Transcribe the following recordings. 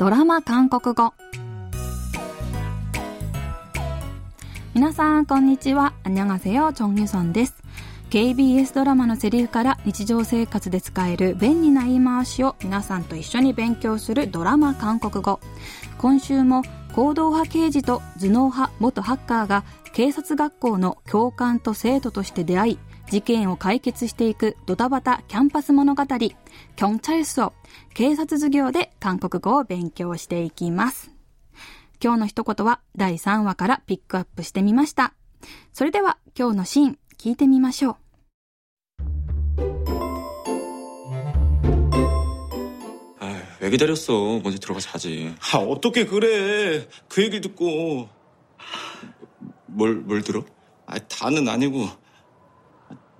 ドラマ韓国語皆さんこんにちは안녕하세요チョンユソンです KBS ドラマのセリフから日常生活で使える便利な言い回しを皆さんと一緒に勉強するドラマ韓国語今週も行動派刑事と頭脳派元ハッカーが警察学校の教官と生徒として出会い 事件を解決していくドタバタキャンパス物語、경찰서警察授業で韓国語を勉強していきます。今日の一言は第3話からピックアップしてみました。それでは今日のシーン聞いてみましょう。왜기다렸어먼저들어가자지아어떻게그래그얘기듣고뭘뭘들어아다는아니고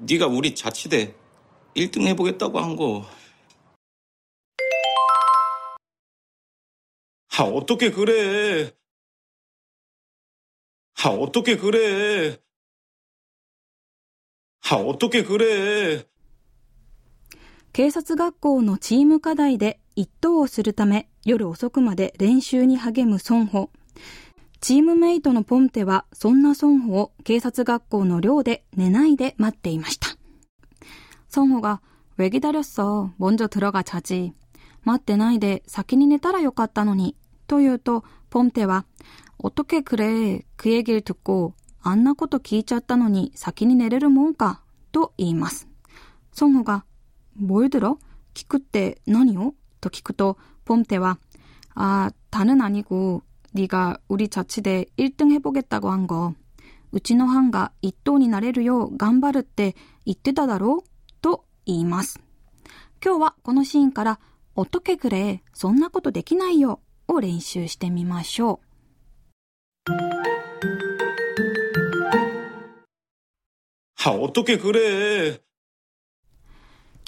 네가 우리 자치대 1등 해보겠다고 한 거. 아, 어떻게 그래. 아, 어떻게 그래. 아, 어떻게 그래. 警察学校のチーム課題で一等をするため夜遅くまで練習に励むソンホ。 チームメイトのポンテはそんなソンホを警察学校の寮で寝ないで待っていました。ソンホが、왜기다렸어먼저들어가자지待ってないで先に寝たらよかったのに。と言うと、ポンテは、어떻게그래그얘기를듣고あんなこと聞いちゃったのに先に寝れるもんか。と言います。ソンホが、뭘 들어聞くって何をと聞くと、ポンテは、あ、다는아니고 네가 우리 자치대 1등 해보겠다고 한 거. うちの班が 1等に なれるよう頑張るって言ってただろうと言います。今日はこのシーンから 어떻게 그래? そんなことできないよを練習してみましょう。 아, 어떻게 그래?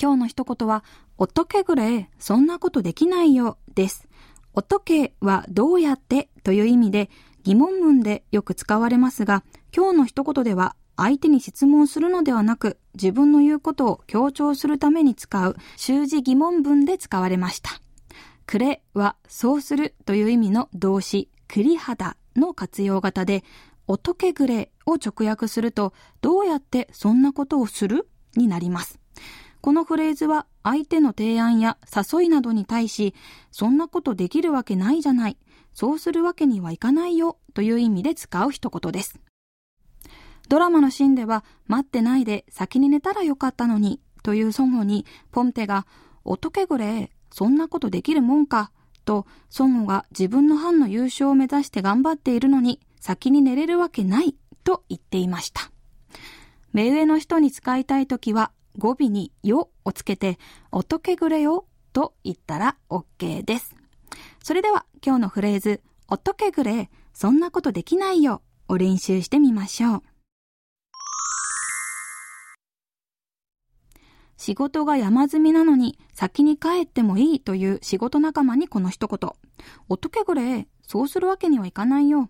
今日の一言は、 어떻게 그래? そんなことできないよです。 おとけはどうやってという意味で疑問文でよく使われますが、今日の一言では相手に質問するのではなく、自分の言うことを強調するために使う習字疑問文で使われました。くれはそうするという意味の動詞、栗肌の活用型で、おとけぐれを直訳すると、どうやってそんなことをする？になります。このフレーズは相手の提案や誘いなどに対し、そんなことできるわけないじゃない、そうするわけにはいかないよという意味で使う一言です。ドラマのシーンでは、待ってないで先に寝たらよかったのにというソンホに、ポンテが、おとけぐれ、そんなことできるもんか、と、ソンホが自分の班の優勝を目指して頑張っているのに、先に寝れるわけないと言っていました。目上の人に使いたいときは、語尾によをつけて、おとけぐれよと言ったら OK です。それでは今日のフレーズ、おとけぐれ、そんなことできないよを練習してみましょう。仕事が山積みなのに先に帰ってもいいという仕事仲間にこの一言。おとけぐれ、そうするわけにはいかないよ。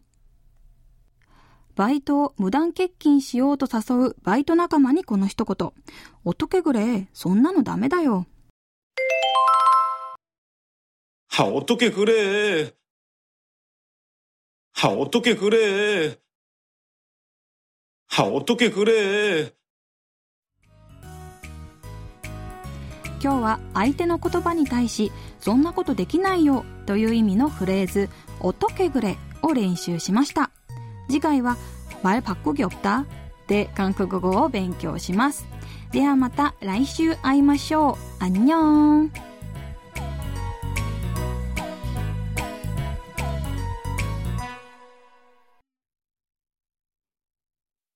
バイトを無断欠勤しようと誘うバイト仲間にこの一言。おとけぐれ、そんなのダメだよ。は、おとけぐれ。は、おとけぐれ。は、おとけぐれ。今日は相手の言葉に対し、そんなことできないよという意味のフレーズ、おとけぐれを練習しました。次回は말바꾸기없다で韓国語を勉強します。ではまた来週会いましょう。アンニョン